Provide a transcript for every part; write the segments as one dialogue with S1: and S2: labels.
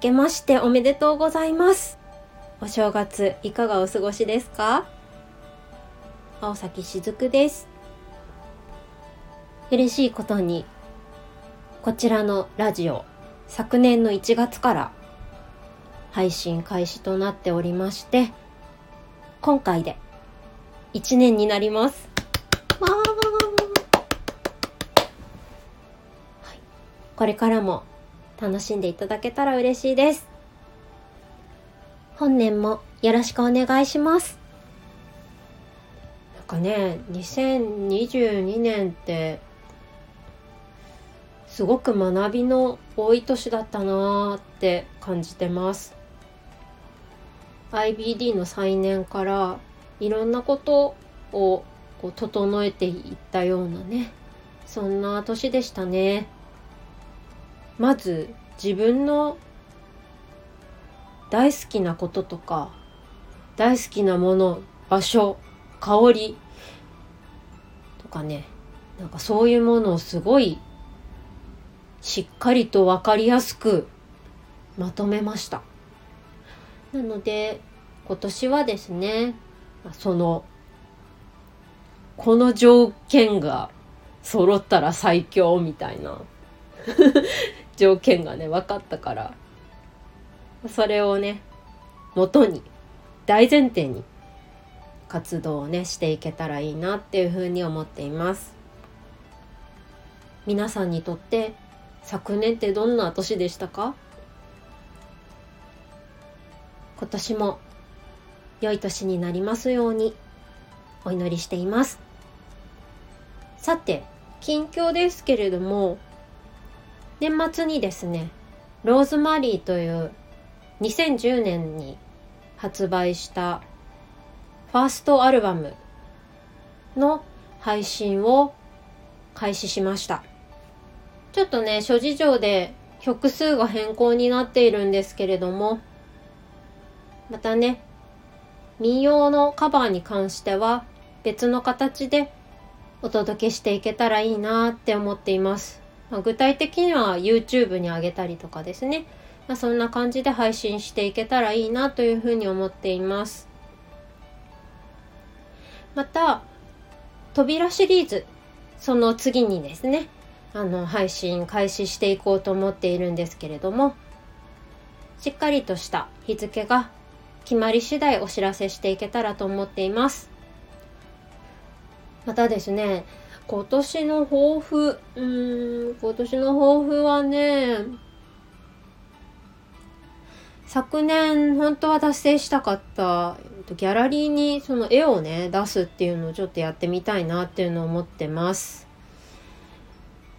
S1: けましておめでとうございます。お正月いかがお過ごしですか？青崎しずくです。嬉しいことにこちらのラジオ昨年の1月から配信開始となっておりまして今回で1年になります、はい、これからも楽しんでいただけたら嬉しいです。本年もよろしくお願いします。なんかね2022年ってすごく学びの多い年だったなーって感じてます。IBD の再燃からいろんなことをこう整えていったようなねそんな年でしたね。まず自分の大好きなこととか大好きなもの場所香りとかねなんかそういうものをすごいしっかりと分かりやすくまとめました。なので今年はですねそのこの条件が揃ったら最強みたいな条件がね分かったから。それをね元に大前提に活動をねしていけたらいいなっていうふうに思っています。皆さんにとって昨年ってどんな年でしたか？今年も良い年になりますようにお祈りしています。さて近況ですけれども年末にですねローズマリーという2010年に発売したファーストアルバムの配信を開始しましたちょっとね諸事情で曲数が変更になっているんですけれどもまたね民謡のカバーに関しては別の形でお届けしていけたらいいなって思っています。まあ、具体的には YouTube に上げたりとかですね。まあ、そんな感じで配信していけたらいいなというふうに思っています。また、扉シリーズ、その次にですね、あの、配信開始していこうと思っているんですけれども、しっかりとした日付が決まり次第お知らせしていけたらと思っています。またですね今年の抱負うん今年の抱負はね昨年本当は達成したかったギャラリーにその絵をね出すっていうのをちょっとやってみたいなっていうのを思ってます。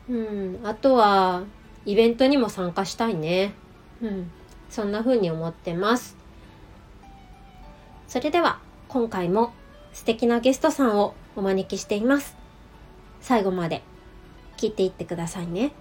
S1: うん、あとはイベントにも参加したいね。うん、そんな風に思ってます。それでは今回も素敵なゲストさんをお招きしています。最後まで切っていってくださいね。